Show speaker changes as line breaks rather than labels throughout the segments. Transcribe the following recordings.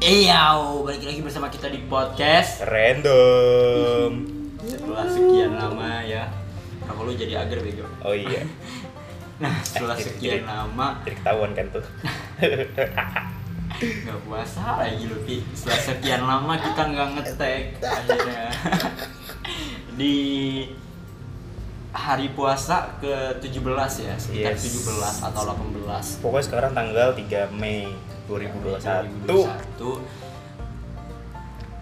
Iya, balik lagi bersama kita di podcast
Random.
setelah sekian lama ya. Kalau lu jadi agar bego.
Oh iya,
Nah, setelah
Jadi-
sekian
jadi-
lama
jadi ketahuan kan tuh.
nggak puasa lagi lu Pi. Setelah sekian lama kita nggak ngetek akhirnya di hari puasa ke 17 ya, sekitar
Yes.
17 atau 18.
Pokoknya sekarang tanggal 3 Mei 2021.
2021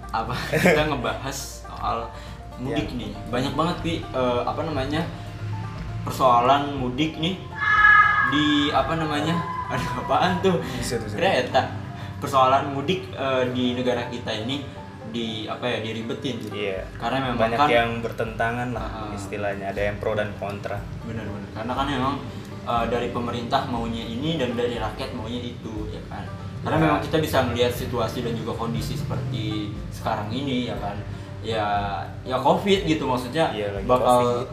apa kita ngebahas soal mudik nih banyak banget pi eh, apa namanya persoalan mudik nih di apa namanya ada apaan tuh
Bisa tuh, bisa.
kereta persoalan mudik eh, di negara kita ini di apa ya diribetin gitu
Iya.
karena memang
Banyak
kan
yang bertentangan lah
Ah.
istilahnya. Ada yang pro dan kontra.
benar-benar karena kan memang uh, dari pemerintah maunya ini dan dari rakyat maunya itu ya kan karena
Ya.
memang kita bisa melihat situasi dan juga kondisi seperti sekarang ini ya kan ya ya covid gitu maksudnya
Iya, lagi
bakal
COVID.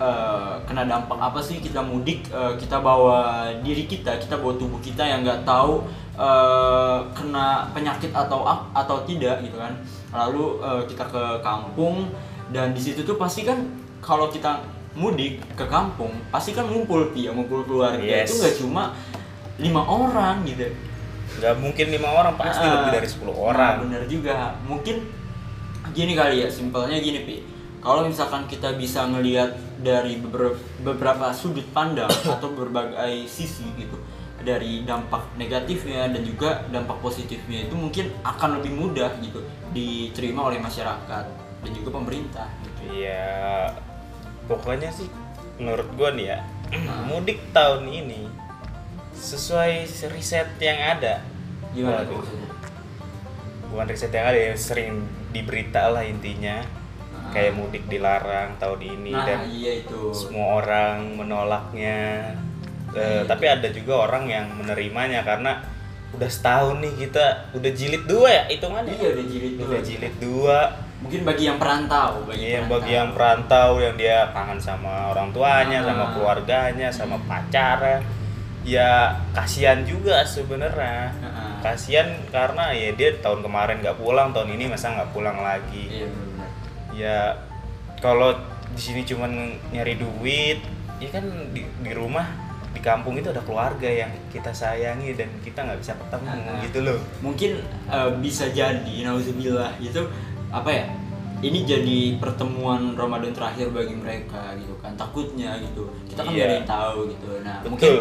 uh, kena dampak apa sih kita mudik uh, kita bawa diri kita kita bawa tubuh kita yang nggak tahu uh, kena penyakit atau atau tidak gitu kan lalu uh, kita ke kampung dan di situ tuh pasti kan kalau kita mudik ke kampung pasti kan ngumpul pi ya ngumpul keluarga
Yes.
itu nggak cuma lima orang gitu
Gak mungkin lima orang pasti
Ah,
lebih dari 10
nah,
orang.
bener juga mungkin gini kali ya simpelnya gini pi kalau misalkan kita bisa ngelihat dari beber- beberapa sudut pandang atau berbagai sisi gitu dari dampak negatifnya dan juga dampak positifnya itu mungkin akan lebih mudah gitu diterima oleh masyarakat dan juga pemerintah gitu.
Iya. Pokoknya sih menurut gua nih ya,
Ah.
mudik tahun ini sesuai riset yang ada.
Gimana tuh
bukan riset yang ada ya sering di berita lah intinya
Ah.
kayak mudik dilarang tahun ini
Nah
dan
iya itu.
semua orang menolaknya
Iya.
Eh, tapi ada juga orang yang menerimanya karena udah setahun nih kita udah jilid dua ya hitungannya
Iya udah jilid dua.
udah jilid dua
Mungkin bagi yang perantau, bagi
Iya, bagi yang perantau yang dia kangen sama orang tuanya,
Ah.
sama keluarganya, sama pacarnya, ya kasihan juga sebenarnya.
Ah.
Kasihan karena ya dia tahun kemarin nggak pulang, tahun ini masa nggak pulang lagi.
Iya.
Ya kalau di sini cuman nyari duit, ya kan di, di rumah di kampung itu ada keluarga yang kita sayangi dan kita nggak bisa ketemu
Ah.
gitu loh.
Mungkin eh, bisa jadi nauzubillah itu apa ya? Ini jadi pertemuan Ramadan terakhir bagi mereka gitu kan. Takutnya gitu. Kita kan
Iya.
nggak ada yang tahu gitu. Nah,
Betul.
mungkin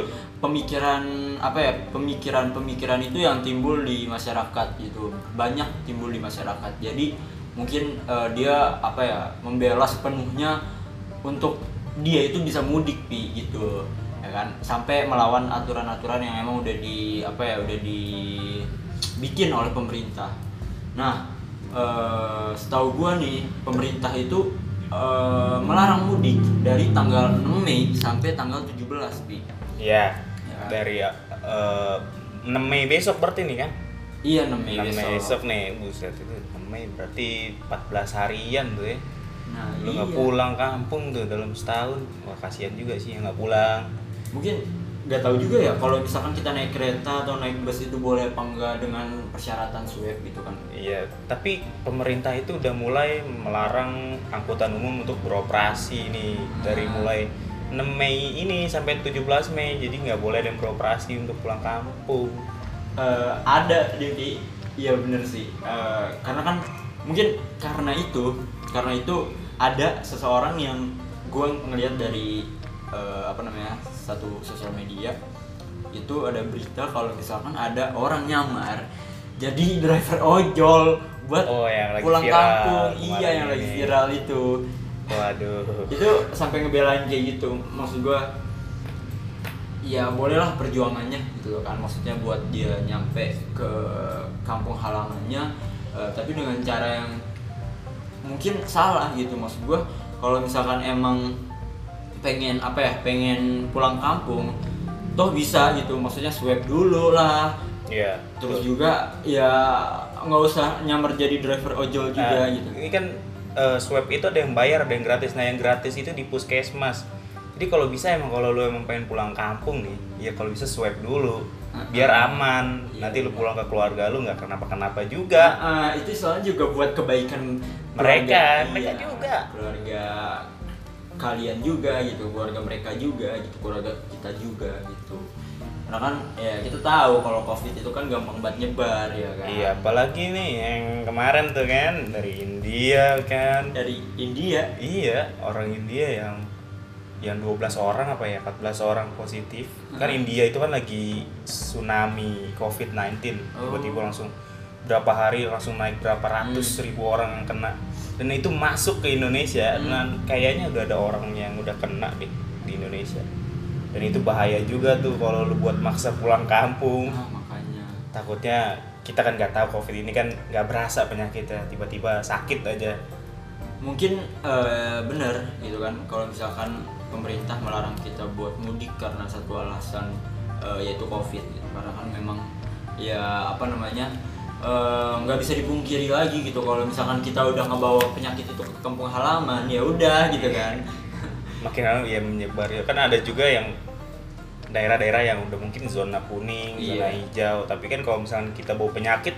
pemikiran apa ya? Pemikiran-pemikiran itu yang timbul di masyarakat gitu. Banyak timbul di masyarakat. Jadi mungkin eh, dia apa ya? Membela sepenuhnya untuk dia itu bisa mudik pi gitu ya kan sampai melawan aturan-aturan yang emang udah di apa ya udah dibikin oleh pemerintah nah eh, setahu gua nih pemerintah itu eh, melarang mudik dari tanggal 6 Mei sampai tanggal 17 pi
Ya. Dari eh, 6 Mei besok berarti nih kan?
iya 6 Mei
6 Mei
besok,
besok nih, buset itu 6 Mei berarti 14 harian tuh ya.
nah
Lu nggak
iya.
pulang kampung tuh dalam setahun. Wah, kasihan juga sih yang nggak pulang.
mungkin nggak tahu juga ya kalau misalkan kita naik kereta atau naik bus itu boleh apa enggak dengan persyaratan swab gitu kan
Iya, tapi pemerintah itu udah mulai melarang angkutan umum untuk beroperasi nih dari
Hmm.
mulai 6 Mei ini sampai 17 Mei jadi nggak boleh ada yang beroperasi untuk pulang kampung.
Eh, ada Devi. Iya bener sih. Eh, karena kan mungkin karena itu karena itu ada seseorang yang gue ngelihat dari eh, apa namanya satu sosial media itu ada berita kalau misalkan ada orang nyamar jadi driver ojol buat
Oh, yang lagi
pulang
viral
kampung. Iya yang lagi viral itu
Waduh.
itu sampai ngebelain kayak gitu maksud gua ya bolehlah perjuangannya gitu kan maksudnya buat dia nyampe ke kampung halamannya eh, tapi dengan cara yang mungkin salah gitu maksud gua kalau misalkan emang pengen apa ya pengen pulang kampung toh bisa gitu maksudnya swab dulu lah
Iya.
terus
betul.
juga ya nggak usah nyamar jadi driver ojol juga
Nah,
gitu
Ini kan eh, swab itu ada yang bayar, ada yang gratis. Nah, yang gratis itu di puskesmas. jadi kalau bisa emang kalau lu emang pengen pulang kampung nih ya kalau bisa swab dulu biar aman
Iya.
nanti lu pulang ke keluarga lu nggak kenapa kenapa juga
Ah, itu soalnya juga buat kebaikan
Mereka,
keluarga-
mereka
iya,
juga.
keluarga kalian juga gitu keluarga mereka juga gitu keluarga kita juga gitu karena kan ya kita tahu kalau covid itu kan gampang banget nyebar ya kan?
Iya apalagi nih yang kemarin tuh kan dari India kan.
Dari India?
Iya orang India yang yang 12 orang apa ya 14 orang positif. Kan
Hmm.
India itu kan lagi tsunami COVID-19
Oh.
tiba-tiba langsung berapa hari langsung naik berapa ratus ribu orang yang kena. Dan itu masuk ke Indonesia
Hmm.
dan kayaknya udah ada orang yang udah kena di, di Indonesia dan itu bahaya juga tuh kalau lu buat maksa pulang kampung.
Ah, makanya.
Takutnya kita kan nggak tahu covid ini kan nggak berasa penyakitnya tiba-tiba sakit aja.
Mungkin eh, benar gitu kan kalau misalkan pemerintah melarang kita buat mudik karena satu alasan eh, yaitu covid gitu. karena kan memang ya apa namanya eh, nggak bisa dipungkiri lagi gitu. Kalau misalkan kita udah ngebawa penyakit itu ke kampung halaman ya udah gitu kan
makin lama ya menyebar ya kan ada juga yang daerah-daerah yang udah mungkin zona kuning, zona
Iya.
hijau, tapi kan kalau misalnya kita bawa penyakit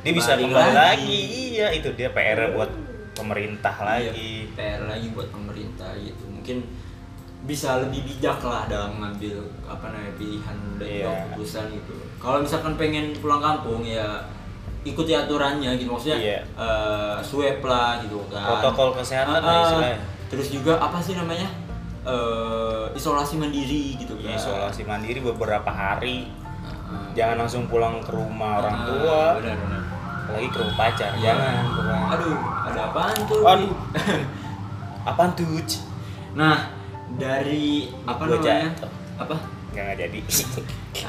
dia bisa kembali lagi.
lagi.
Iya, itu dia PR buat pemerintah lagi.
Iya, PR lagi buat pemerintah gitu mungkin bisa lebih bijak lah dalam mengambil apa namanya pilihan dan
Iya.
keputusan gitu kalau misalkan pengen pulang kampung ya ikuti aturannya gitu maksudnya
Iya.
eh, swab lah gitu kan
Protokol kesehatan
Ah,
lah
ah.
istilahnya.
Terus juga apa sih namanya Eh, isolasi mandiri gitu
Ya,
kan
isolasi mandiri beberapa hari.
Ah.
Jangan langsung pulang ke rumah orang
Ah,
tua,
benar benar
apalagi ke rumah pacar. Jangan. pokoknya.
aduh ada apaan tuh
Aduh. Apaan tuh?
Nah dari apa
Gua
namanya
jatuh.
apa
Nggak nggak jadi.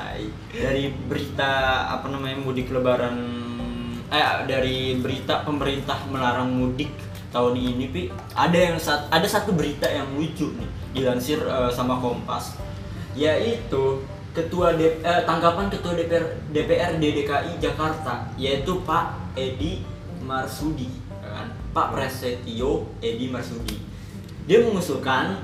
Dari berita apa namanya mudik lebaran eh dari berita pemerintah melarang mudik tahun ini pi ada yang sat, ada satu berita yang lucu nih dilansir eh, sama Kompas. Yaitu ketua D, eh, tanggapan ketua DPR DPRD DKI Jakarta yaitu Pak Edi Marsudi kan? Pak Prasetyo Edi Marsudi. Dia mengusulkan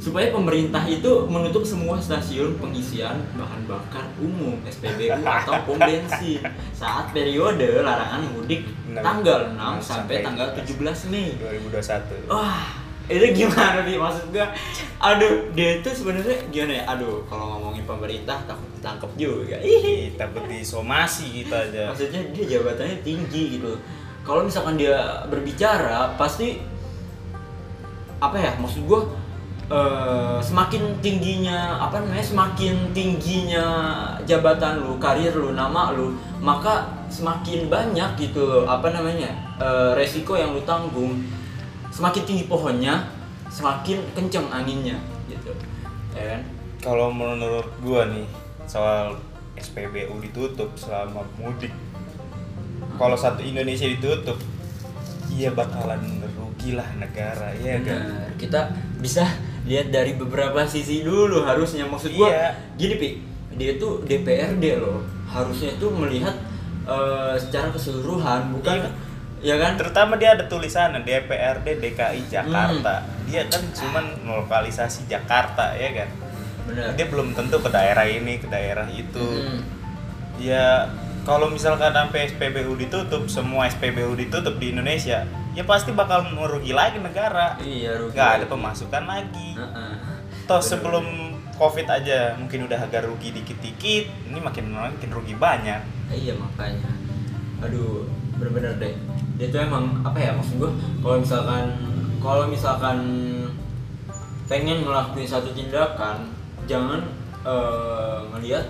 supaya pemerintah itu menutup semua stasiun pengisian bahan bakar umum SPBU atau pom bensin saat periode larangan mudik
Enam.
tanggal 6 sampai
Sampai
tanggal 17 Mei.
2021.
Wah, itu gimana sih maksud gua? Aduh, dia itu sebenarnya gimana ya? Aduh, kalau ngomongin pemerintah takut ditangkap juga. Ih,
takut disomasi kita aja.
maksudnya dia jabatannya tinggi gitu. Kalau misalkan dia berbicara pasti apa ya? Maksud gua eh, semakin tingginya apa namanya? Semakin tingginya jabatan lu, karir lu, nama lu, maka semakin banyak gitu apa namanya? eh, resiko yang lu tanggung. Semakin tinggi pohonnya, semakin kenceng anginnya gitu. Ya kan?
Kalau menurut gua nih soal SPBU ditutup selama mudik. Kalau satu Indonesia ditutup, iya bakalan rugi lah negara, ya kan?
Kita bisa lihat dari beberapa sisi dulu harusnya maksud gua
Iya.
gini pi dia tuh DPRD loh harusnya tuh melihat eh, secara keseluruhan bukan
Iya.
ya kan
Terutama dia ada tulisan DPRD DKI Jakarta.
Hmm.
Dia kan cuman lokalisasi Jakarta, ya kan?
benar
Dia belum tentu ke daerah ini, ke daerah itu.
Hmm.
Ya kalau misalkan sampai SPBU ditutup, semua SPBU ditutup di Indonesia, ya pasti bakal merugi lagi negara.
iya rugi
nggak ada pemasukan lagi.
Heeh.
Toh
Bener.
sebelum COVID aja mungkin udah agak rugi dikit-dikit, ini makin makin rugi banyak.
iya makanya aduh bener-bener deh dia tuh emang apa ya maksud gua kalau misalkan kalau misalkan pengen ngelakuin satu tindakan jangan eh, ngelihat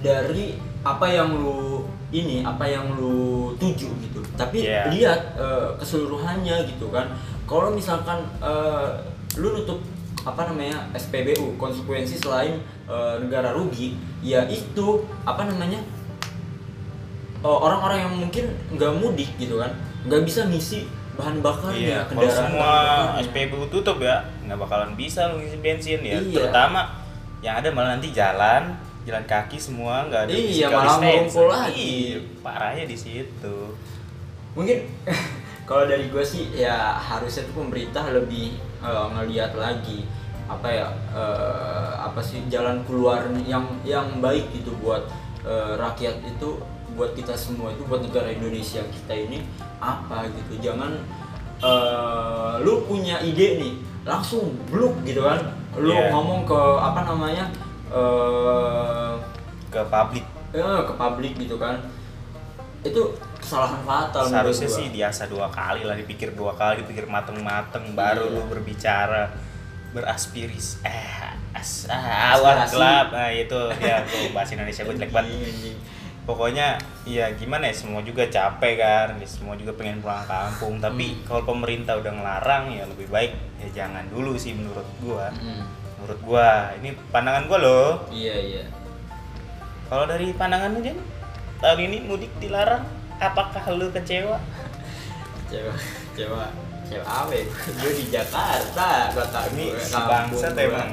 dari apa yang lu ini apa yang lu tuju gitu tapi
Iya.
lihat eh, keseluruhannya gitu kan kalau misalkan eh, lu nutup apa namanya SPBU konsekuensi selain eh, negara rugi ya itu apa namanya eh, orang-orang yang mungkin nggak mudik gitu kan nggak bisa ngisi bahan bakarnya
Iya, kalau
kendaraan
semua
bahan bakarnya.
SPBU tutup ya, nggak bakalan bisa lu ngisi bensin ya.
Iya.
Terutama yang ada malah nanti jalan, jalan kaki semua nggak ada
Iya,
physical
malah ngumpul lagi.
Iya, parahnya di situ.
mungkin kalau dari gue sih ya harusnya tuh pemerintah lebih eh, ngelihat lagi apa ya eh, apa sih jalan keluar yang yang baik gitu buat eh, rakyat itu buat kita semua itu buat negara Indonesia kita ini apa gitu jangan eh, lu punya ide nih langsung bluk gitu kan lu
Iya.
ngomong ke apa namanya eh
ke publik
eh, ke publik gitu kan itu kesalahan fatal
seharusnya sih biasa dua kali lah dipikir dua kali dipikir mateng-mateng baru
Iya.
lu berbicara beraspiris eh as ah, awan
Aspirasi.
gelap nah itu ya tuh bahasa Indonesia gue jelek banget
Anjing, anjing.
pokoknya ya gimana ya semua juga capek kan ya, semua juga pengen pulang kampung tapi
Hmm.
kalau pemerintah udah ngelarang ya lebih baik ya jangan dulu sih menurut gua
Mm.
Menurut gua ini pandangan gua loh.
Iya iya.
Kalau dari pandangan lu Jen tahun ini mudik dilarang apakah lu kecewa?
Cewek cewek cewek apa ya? gue di Jakarta kota
ini
gue,
si
gue.
emang.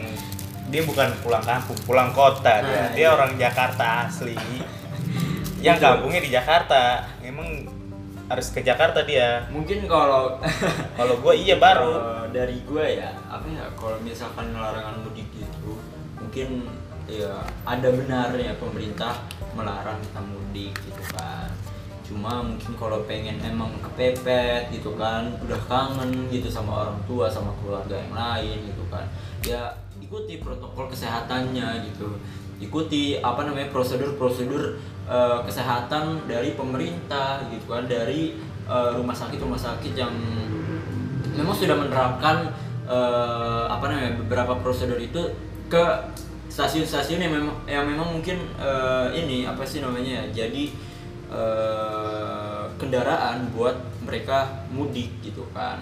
Dia bukan pulang kampung pulang kota dia.
Nah,
dia
iya.
orang Jakarta asli. Yang kampungnya di Jakarta harus ke Jakarta dia.
Mungkin kalau
kalau gua iya baru.
Dari gue ya apa ya kalau misalkan larangan mudik itu mungkin ya ada benarnya pemerintah melarang kita mudik gitu kan. Cuma mungkin kalau pengen emang kepepet gitu kan udah kangen gitu sama orang tua sama keluarga yang lain gitu kan ya ikuti protokol kesehatannya gitu. Ikuti apa namanya prosedur-prosedur eh, kesehatan dari pemerintah gitu kan dari eh, rumah sakit rumah sakit yang memang sudah menerapkan eh, apa namanya beberapa prosedur itu ke stasiun-stasiun yang memang yang memang mungkin eh, ini apa sih namanya ya jadi eh, kendaraan buat mereka mudik gitu kan.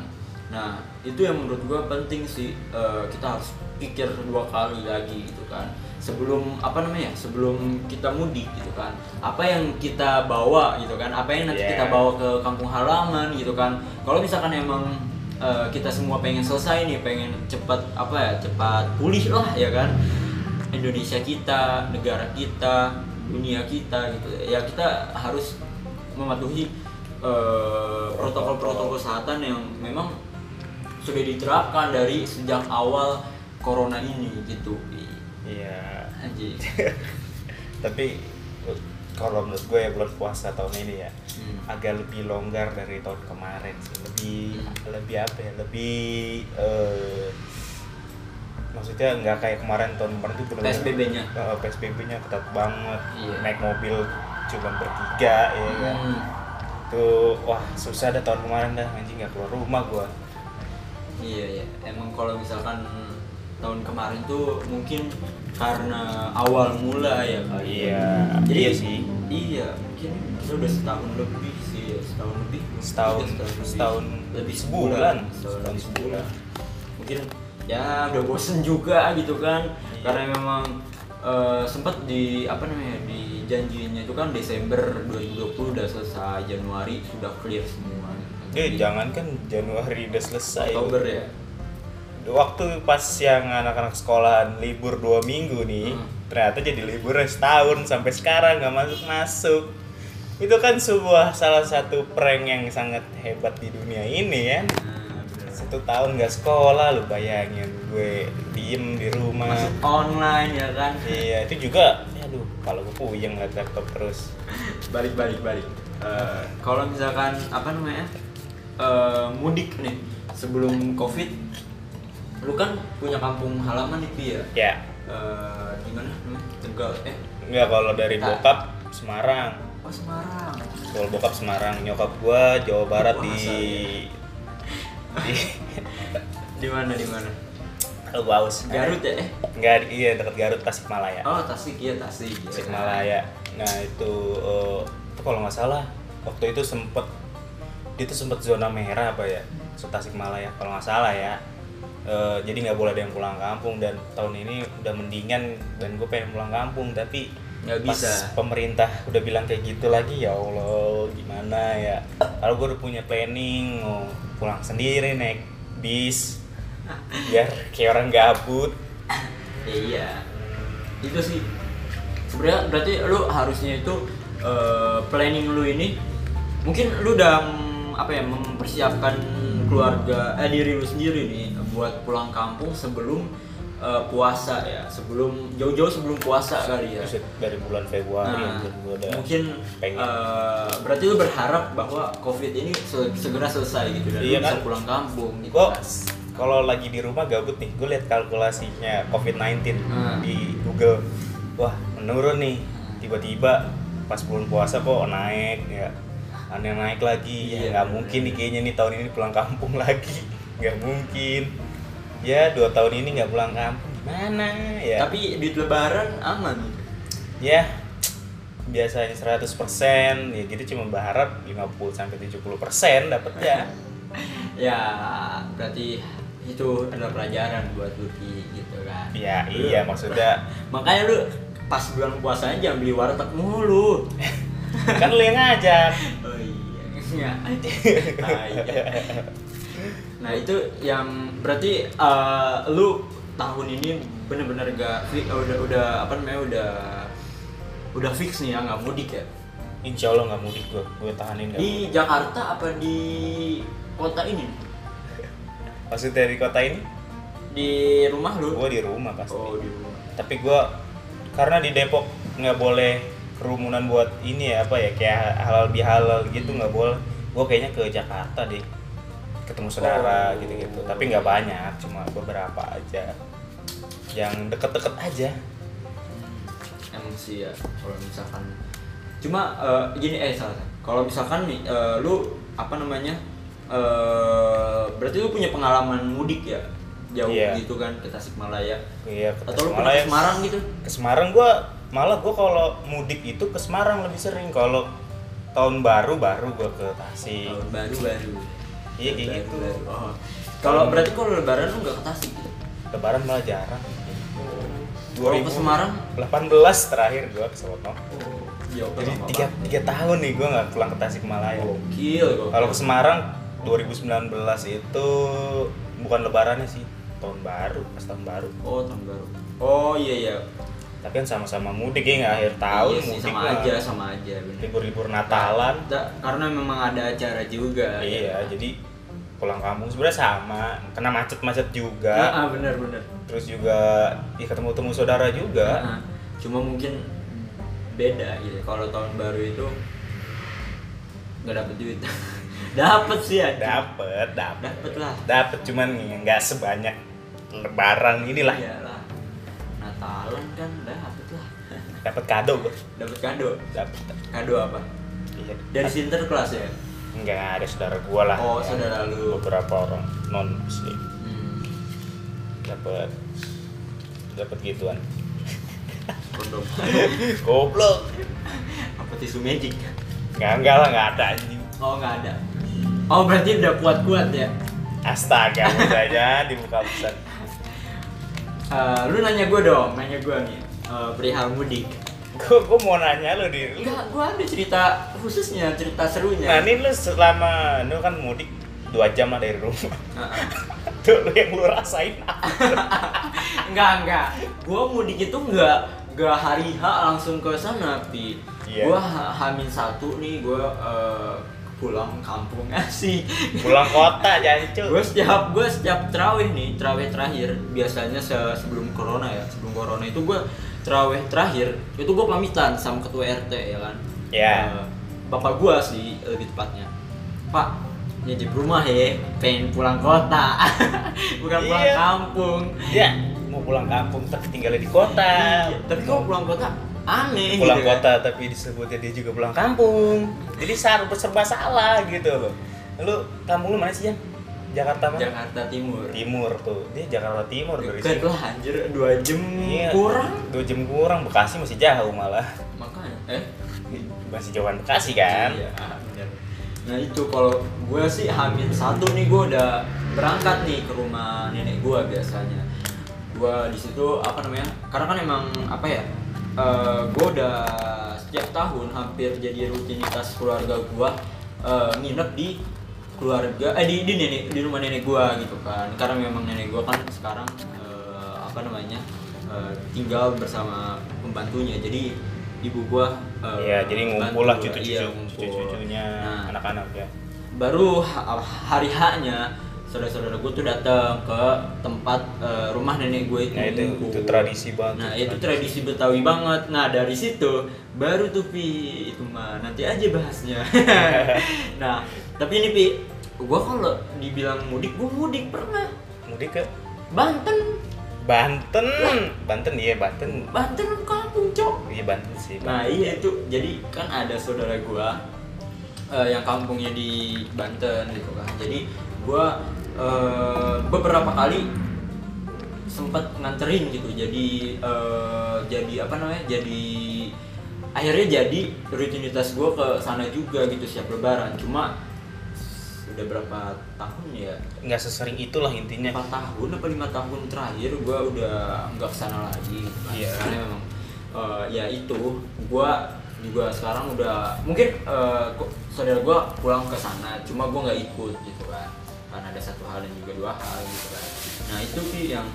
Nah itu yang menurut gua penting sih eh, kita harus pikir dua kali lagi gitu kan sebelum apa namanya sebelum kita mudik gitu kan. Apa yang kita bawa gitu kan apa yang nanti
Yeah.
kita bawa ke kampung halaman gitu kan. Kalau misalkan emang eh, kita semua pengen selesai nih pengen cepat apa ya cepat pulih lah ya kan. Indonesia kita negara kita dunia kita gitu. Ya kita harus mematuhi eh, protokol-protokol kesehatan yang memang sudah diterapkan dari sejak awal corona ini gitu
iya tapi kalau menurut gue ya bulan puasa tahun ini ya
Hmm.
agak lebih longgar dari tahun kemarin sih lebih
Hmm.
lebih apa ya lebih eh, maksudnya nggak kayak kemarin tahun kemarin itu benar
PSBB-nya.
PSBB-nya ketat banget
Iya.
naik mobil cuma bertiga ya kan
Hmm.
tuh wah susah dah tahun kemarin dah anjing nggak keluar rumah gua
Iya ya, emang kalau misalkan tahun kemarin tuh mungkin karena awal mula ya kali.
Iya,
Jadi
iya sih.
Iya, mungkin kita udah setahun lebih sih, ya, setahun lebih.
Setahun-
Iya, lebih.
setahun
lebih
sebulan.
sebulan, setahun
Setahun
lebih sebulan.
sebulan.
Mungkin ya udah bosen juga gitu kan,
Iya.
karena memang eh, sempat di apa namanya di janjinya itu kan Desember 2020 udah selesai, Januari sudah clear semua.
dia jangan kan Januari udah selesai
Oktober ya.
Waktu pas yang anak-anak sekolahan libur dua minggu nih
Hmm.
ternyata jadi liburnya setahun sampai sekarang nggak masuk masuk itu kan sebuah salah satu prank yang sangat hebat di dunia ini ya.
Bener.
satu tahun nggak sekolah lu bayangin gue diem di rumah.
Masuk online ya kan?
Iya itu juga aduh kalau gue puyeng ngeliat laptop terus.
Balik balik balik. Eh, kalau misalkan apa namanya eh, mudik nih sebelum covid lu kan punya kampung halaman nih ya
ya
Eh, di mana tegal eh
nggak kalau dari
Nah.
bokap Semarang
oh Semarang
kalau bokap Semarang nyokap gua Jawa Barat
Wah,
di di
di mana di mana
Lu Baus
Garut ya eh
Enggak, iya dekat Garut Tasikmalaya.
oh Tasik ya Tasik ya.
Tasikmalaya. Nah, itu eh, itu kalau nggak salah waktu itu sempet dia tuh sempet zona merah apa ya? So, Tasikmalaya kalau nggak salah ya. Eh, jadi nggak boleh ada yang pulang kampung. Dan tahun ini udah mendingan dan gue pengen pulang kampung tapi
Nggak bisa.
pemerintah udah bilang kayak gitu lagi ya Allah gimana ya? Kalau gue udah punya planning mau pulang sendiri naik bis biar kayak orang gabut.
Ya, iya. Itu sih. Sebenarnya berarti lu harusnya itu eh, planning lu ini mungkin lu udah mm, apa ya mempersiapkan keluarga eh diri lu sendiri nih buat pulang kampung sebelum eh, puasa ya sebelum jauh-jauh sebelum puasa kali ya
dari bulan Februari
Nah, mungkin
pengen.
eh, berarti lu berharap bahwa covid ini se- segera selesai gitu dan
Iya
lu bisa
kan?
pulang kampung gitu
Gua
kan.
kalau lagi di rumah gabut nih, gue lihat kalkulasinya COVID-19
Hmm.
di Google. Wah, menurun nih. Tiba-tiba pas bulan puasa kok naik ya. Aneh naik lagi.
Iya.
Ya nggak mungkin nih kayaknya nih tahun ini pulang kampung lagi. Nggak mungkin. Ya, dua tahun ini nggak pulang kampung. Gimana ya?
Tapi di lebaran aman gitu.
ya biasanya 100% ya gitu cuma berharap 50 sampai 70% dapetnya.
ya berarti itu adalah pelajaran buat Lucky gitu kan
Ya
Lu-
iya maksudnya
makanya lu pas bulan puasanya jangan beli warteg mulu
kan lu yang ngajak.
oh iya Ah, iya. Nah itu yang berarti eh, lu tahun ini bener-bener gak fi- udah udah apa namanya udah udah fix nih ya nggak mudik ya?
Insya Allah nggak mudik gue, gue tahanin nggak.
di Jakarta apa di kota ini?
Maksudnya dari kota ini,
di rumah lu?
Gue di rumah pasti.
oh di rumah.
Tapi gue karena di Depok nggak boleh kerumunan buat ini ya apa ya kayak halal bihalal gitu nggak boleh. Gue kayaknya ke Jakarta deh, ketemu saudara
Oh.
gitu-gitu. Tapi nggak banyak, cuma beberapa aja. Yang deket-deket aja.
emang sih ya kalau misalkan cuma eh, gini eh salah kalau misalkan eh, lu apa namanya eh berarti lu punya pengalaman mudik ya jauh
Iya.
gitu kan ke Tasikmalaya
Iya, ke
atau lu pernah ke Semarang gitu
Ke Semarang gue malah gue kalau mudik itu ke Semarang lebih sering. Kalau tahun baru baru gue ke Tasik.
tahun baru baru
Iya, kayak gitu.
Oh. kalau berarti kalau lebaran lu nggak ke Tasik gitu
Lebaran malah jarang.
Kalau ke Semarang?
18 terakhir gua ke Sono.
oh, jauh
Jadi tiga, tiga tahun nih gua nggak pulang ke Tasikmalaya.
gokil.
Kalau ke Semarang 2019 itu bukan lebarannya sih, tahun baru, pas tahun baru.
oh tahun baru oh iya iya
Tapi kan sama-sama mudik ya nggak akhir tahun
iya sih,
mudik
sama
mah.
aja sama aja.
Libur-libur Natalan.
Da- karena memang ada acara juga
Iya, jadi pulang kampung sebenarnya sama, kena macet-macet juga.
Ah, ah, bener bener
Terus juga ya ketemu-temu saudara juga.
Nah, cuma mungkin beda gitu. Kalau tahun baru itu nggak dapet duit. dapet sih ya.
Dapet, dapet.
Dapet lah.
Dapet cuman nggak sebanyak lebaran inilah.
Iyalah. Natalan kan dapet lah.
Dapat kado gua.
Dapet kado.
Dapat.
Kado apa?
Iya.
Dari Sinterklas ya.
Enggak ada saudara gua lah.
Oh,
Ya,
saudara lu.
Beberapa orang non muslim
Hmm.
dapat dapat gituan.
Kondom.
Goblok.
apa tisu magic?
Enggak enggak lah enggak ada anjing.
Oh nggak ada. Oh berarti udah kuat-kuat ya.
Astaga, aja dibuka pesan.
Eh, lu nanya gue dong, nanya gue nih eh, perihal mudik.
Gua, gua mau nanya lu di
Enggak, gue ada cerita khususnya, cerita serunya.
Nah, ini lu selama lu kan mudik dua jam lah dari rumah. Tuh lu yang lu rasain
enggak, enggak. Gue mudik itu enggak enggak hari H langsung ke sana, Pi.
Iya.
Gue hamin satu nih, gue pulang kampung sih.
Pulang kota jancu.
gue setiap gue setiap terawih nih terawih terakhir biasanya se- sebelum corona ya sebelum corona itu gue terawih terakhir itu gue pamitan sama ketua rt ya kan
Ya.
Eh, bapak gue sih lebih tepatnya pak nitip rumah ya pengen pulang kota bukan pulang
Iya.
kampung
Dia mau pulang kampung tapi tinggalnya di kota.
Iya, tapi kalau pulang kota aneh
pulang
gitu kan.
kota tapi disebutnya dia juga pulang kampung. Jadi salah serba salah gitu loh. Lu kampung lu mana sih, Jan? Jakarta mana?
Jakarta Timur
Timur tuh. Dia Jakarta Timur dari sini.
lah anjir dua jam
Iya.
kurang
Dua jam kurang. Bekasi masih jauh malah.
makanya eh
Masih jauhan Bekasi kan?
Iya, bener. Nah itu kalau gue sih hamil satu nih gue udah berangkat nih ke rumah nenek gue biasanya. Gue di situ apa namanya? Karena kan emang apa ya? Gue udah setiap tahun hampir jadi rutinitas keluarga gue nginep di keluarga eh di, di nenek di rumah nenek gue gitu kan. Karena memang nenek gue kan sekarang eh, apa namanya eh, tinggal bersama pembantunya. Jadi ibu gue
Iya, jadi ngumpul lah cucu-cucu,
Iya,
cucu-cucunya
Nah,
anak-anak ya.
baru ha- hari haknya saudara-saudara gue tuh datang ke tempat eh, rumah nenek gue itu
Nah, itu itu tradisi banget.
Nah itu tradisi Betawi banget. Nah dari situ baru tuh pi itu mah nanti aja bahasnya. nah tapi ini pi, gua kalau dibilang mudik, gua mudik pernah.
Mudik ke
Banten,
Banten. Banten iya Banten.
Banten kampung cok.
Iya Banten sih.
Nah iya itu, jadi kan ada saudara gua eh, yang kampungnya di Banten gitu kan. Jadi gua eh, beberapa kali sempat nganterin gitu. Jadi eh, jadi apa namanya? Jadi akhirnya jadi rutinitas gua ke sana juga gitu siap lebaran. Cuma udah berapa tahun ya?
nggak sesering itulah intinya.
4 tahun apa lima tahun terakhir gua udah nggak ke sana lagi.
Iya.
karena memang eh, ya itu gua juga sekarang udah mungkin kok- saudara gua pulang ke sana cuma gua nggak ikut gitu kan karena ada satu hal dan juga dua hal gitu kan nah itu sih yang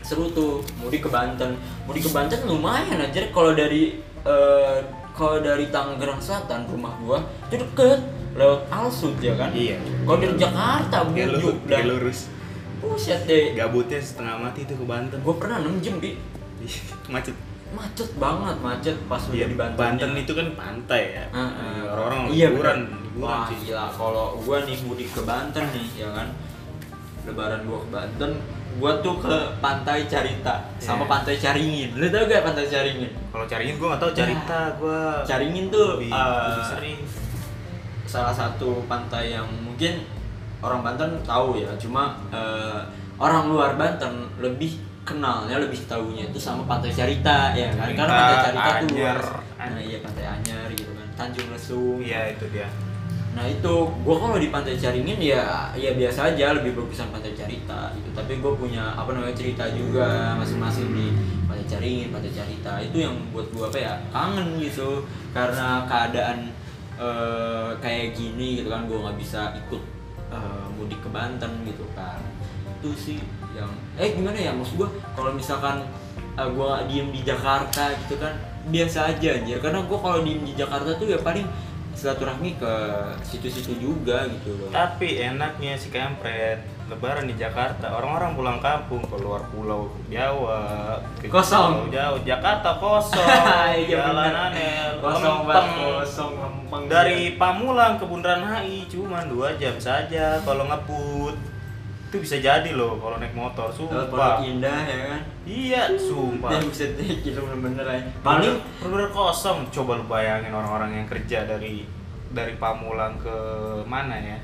seru tuh mudik ke Banten mudik ke Banten lumayan aja kalau dari eh, kalau dari Tangerang Selatan rumah gua itu deket lewat Alsut ya kan
Iya.
kalau dari Jakarta bujuk dan
lurus.
buset deh
Gabutnya setengah mati tuh ke Banten.
gue pernah 6 jam Pi.
Macet.
macet banget macet pas udah
Iya,
di Banten
Banten itu kan pantai ya.
Heeh.
Orang-orang
iya
liburan,
bener.
Liburan
Wah
sih.
gila. Kalau gua nih mudik ke Banten nih ya kan? Lebaran gua ke Banten gua tuh ke Pantai Carita sama
Iya.
Pantai Caringin. Lu tau gak Pantai Caringin?
Kalau cariin gue nggak tahu. Cerita gue.
Caringin tuh
lebih,
eh,
lebih sering.
salah satu pantai yang mungkin orang Banten tahu ya. Cuma eh, orang luar Banten lebih kenalnya lebih tahunya itu sama Pantai Carita ya kan? Karena
Carita,
Pantai Carita tuh luas. Nah iya Pantai Anyar gitu kan. Tanjung Lesung.
Iya itu dia.
Nah itu, gue kalau di Pantai Caringin ya ya biasa aja lebih bagusan Pantai Carita gitu. Tapi gue punya apa namanya cerita juga masing-masing di Pantai Caringin, Pantai Carita itu yang buat gue apa ya kangen gitu karena keadaan eh, kayak gini gitu kan gue nggak bisa ikut eh, mudik ke Banten gitu kan. Itu sih yang eh gimana ya maksud gue kalau misalkan eh, gue diem di Jakarta gitu kan biasa aja anjir karena gue kalau diem di Jakarta tuh ya paling silaturahmi ke situ-situ juga gitu loh.
Tapi enaknya si kampret Lebaran di Jakarta orang-orang pulang kampung keluar pulau Jawa ke
Kosong.
pulau Jawa. Jakarta kosong
Iya
jalanannya
Kosong banget, kosong
dari Pamulang ke Bundaran HI cuma dua jam saja kalau ngebut itu bisa jadi loh kalau naik motor sumpah
Pondok Indah ya kan.
iya sumpah
Ya bisa gitu bener-bener aja. Paling
bener kosong coba lu bayangin orang-orang yang kerja dari dari Pamulang ke mana ya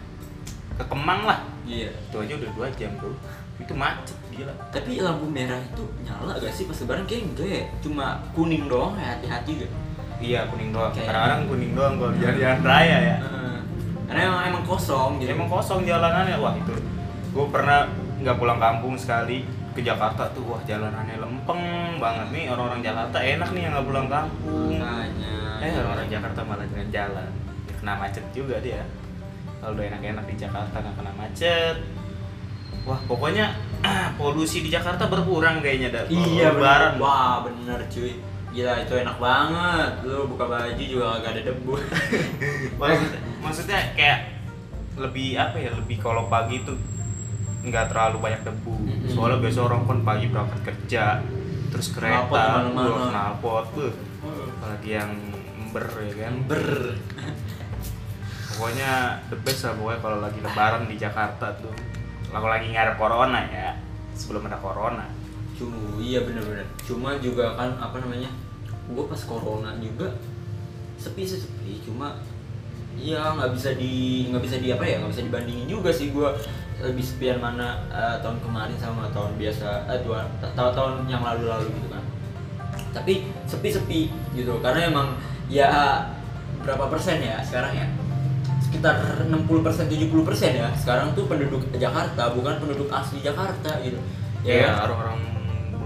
ke Kemang lah
iya.
itu aja udah dua jam bro itu macet gila
Tapi lampu merah itu nyala gak sih pas lebaran kayak enggak ya? Cuma kuning doang ya hati-hati gak?
iya kuning doang kadang-kadang kuning doang kalau jalan-jalan raya ya.
Karena emang emang kosong gitu.
emang kosong jalanannya wah itu gue pernah nggak pulang kampung sekali ke Jakarta tuh wah jalanannya lempeng banget nih orang-orang Jakarta enak nih yang nggak pulang kampung
makanya.
eh orang-orang Jakarta malah jalan jalan ya, kena macet juga dia kalau udah enak-enak di Jakarta nggak kena macet wah pokoknya ah, polusi di Jakarta berkurang kayaknya dah
Iya
lebaran
bener. Wah bener cuy. Gila itu enak banget. Lu buka baju juga gak ada debu.
Maksud- maksudnya kayak lebih apa ya lebih kalau pagi tuh nggak terlalu banyak debu
Mm-mm.
soalnya biasa orang kan pagi berangkat kerja terus kereta buah knalpot apalagi yang ember ya kan
Ber.
pokoknya the best lah pokoknya kalau lagi lebaran di Jakarta tuh kalau lagi nggak ada corona ya sebelum ada corona
Cuma iya bener-bener. Cuma juga kan apa namanya? Gue pas corona juga sepi sih sepi. Cuma Iya nggak bisa di nggak bisa di apa ya nggak bisa dibandingin juga sih gue lebih sepian mana eh, tahun kemarin sama tahun biasa eh, dua tahun tahun yang lalu-lalu gitu kan. Tapi sepi-sepi gitu karena emang ya berapa persen ya sekarang ya? Sekitar 60 persen 70 persen ya sekarang tuh penduduk Jakarta bukan penduduk asli Jakarta gitu.
Ya
kan?
orang-orang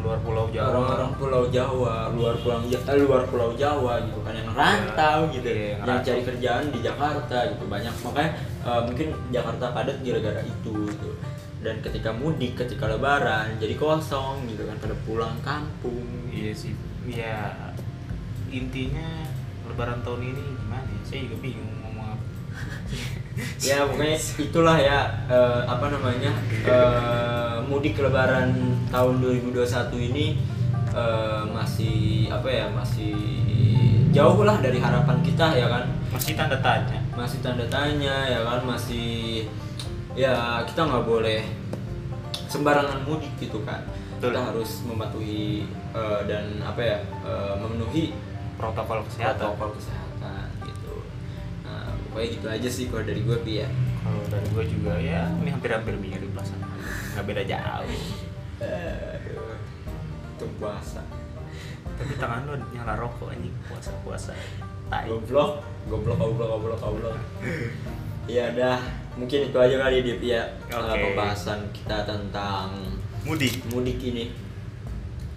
luar pulau Jawa.
Orang-orang Pulau Jawa, luar Pulau Ja- eh, luar Pulau Jawa gitu kan yang rantau
Iya,
gitu,
iya,
yang cari kerjaan di Jakarta gitu banyak. Makanya eh, mungkin Jakarta padat gara-gara itu gitu. Dan ketika mudik, ketika Lebaran jadi kosong gitu kan pada pulang kampung.
iya sih ya intinya lebaran tahun ini gimana ya? Saya juga bingung
ya pokoknya itulah ya eh, apa namanya eh, mudik lebaran tahun 2021 ini eh, masih apa ya masih jauh lah dari harapan kita ya kan
Masih tanda tanya.
masih tanda tanya ya kan masih ya kita nggak boleh sembarangan mudik gitu kan
Betul.
kita harus mematuhi eh, dan apa ya eh, memenuhi
Protokol kesehatan.
protokol kesehatan pokoknya gitu aja sih kalau dari gue Pi ya
Kalau dari gue juga ya ini hampir-hampir mirip lah sama. Nggak beda jauh.
Aduh, itu puasa
Tapi tangan lu nyala rokok anjing puasa-puasa. Tai.
goblok goblok goblok goblok goblok ya dah mungkin itu aja kali Dip ya eh,
Oke.
pembahasan kita tentang
Mudik.
mudik ini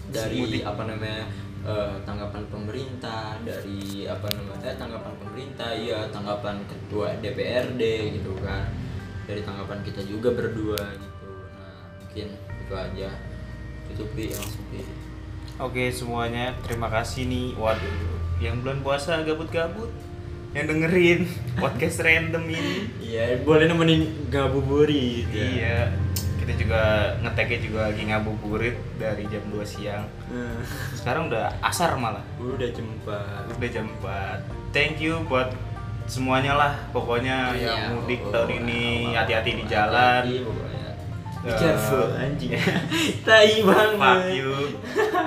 dari
Mudik.
apa namanya eh, tanggapan pemerintah dari apa namanya eh, tanggapan pemerintah iya tanggapan ketua DPRD gitu kan dari tanggapan kita juga berdua gitu nah mungkin itu aja tutupi langsung Pi.
Oke semuanya, terima kasih nih. Waduh, yang bulan puasa gabut-gabut, yang dengerin podcast random ini.
iya boleh nemenin ngabuburit ya.
Iya, kita juga ngeteknya juga lagi ngabuburit dari jam 2 siang.
Eh,
Sekarang udah asar malah,
udah jempat
udah jam 4. Thank you buat semuanya lah, pokoknya
Iya,
yang mudik
oh,
tahun ini
apa-apa,
hati-hati di jalan.
hati-hati pokoknya. Be
Eh,
careful anjing. Tai banget.
Fuck you,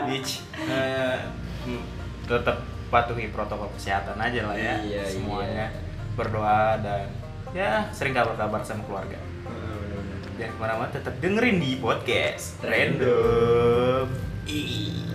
bitch. Eh, mm, tetap patuhi protokol kesehatan aja lah ya
Iya,
semuanya
iya.
berdoa dan ya sering kabar-kabar sama keluarga. Dan ke mana-mana tetap dengerin di podcast
Random.
random.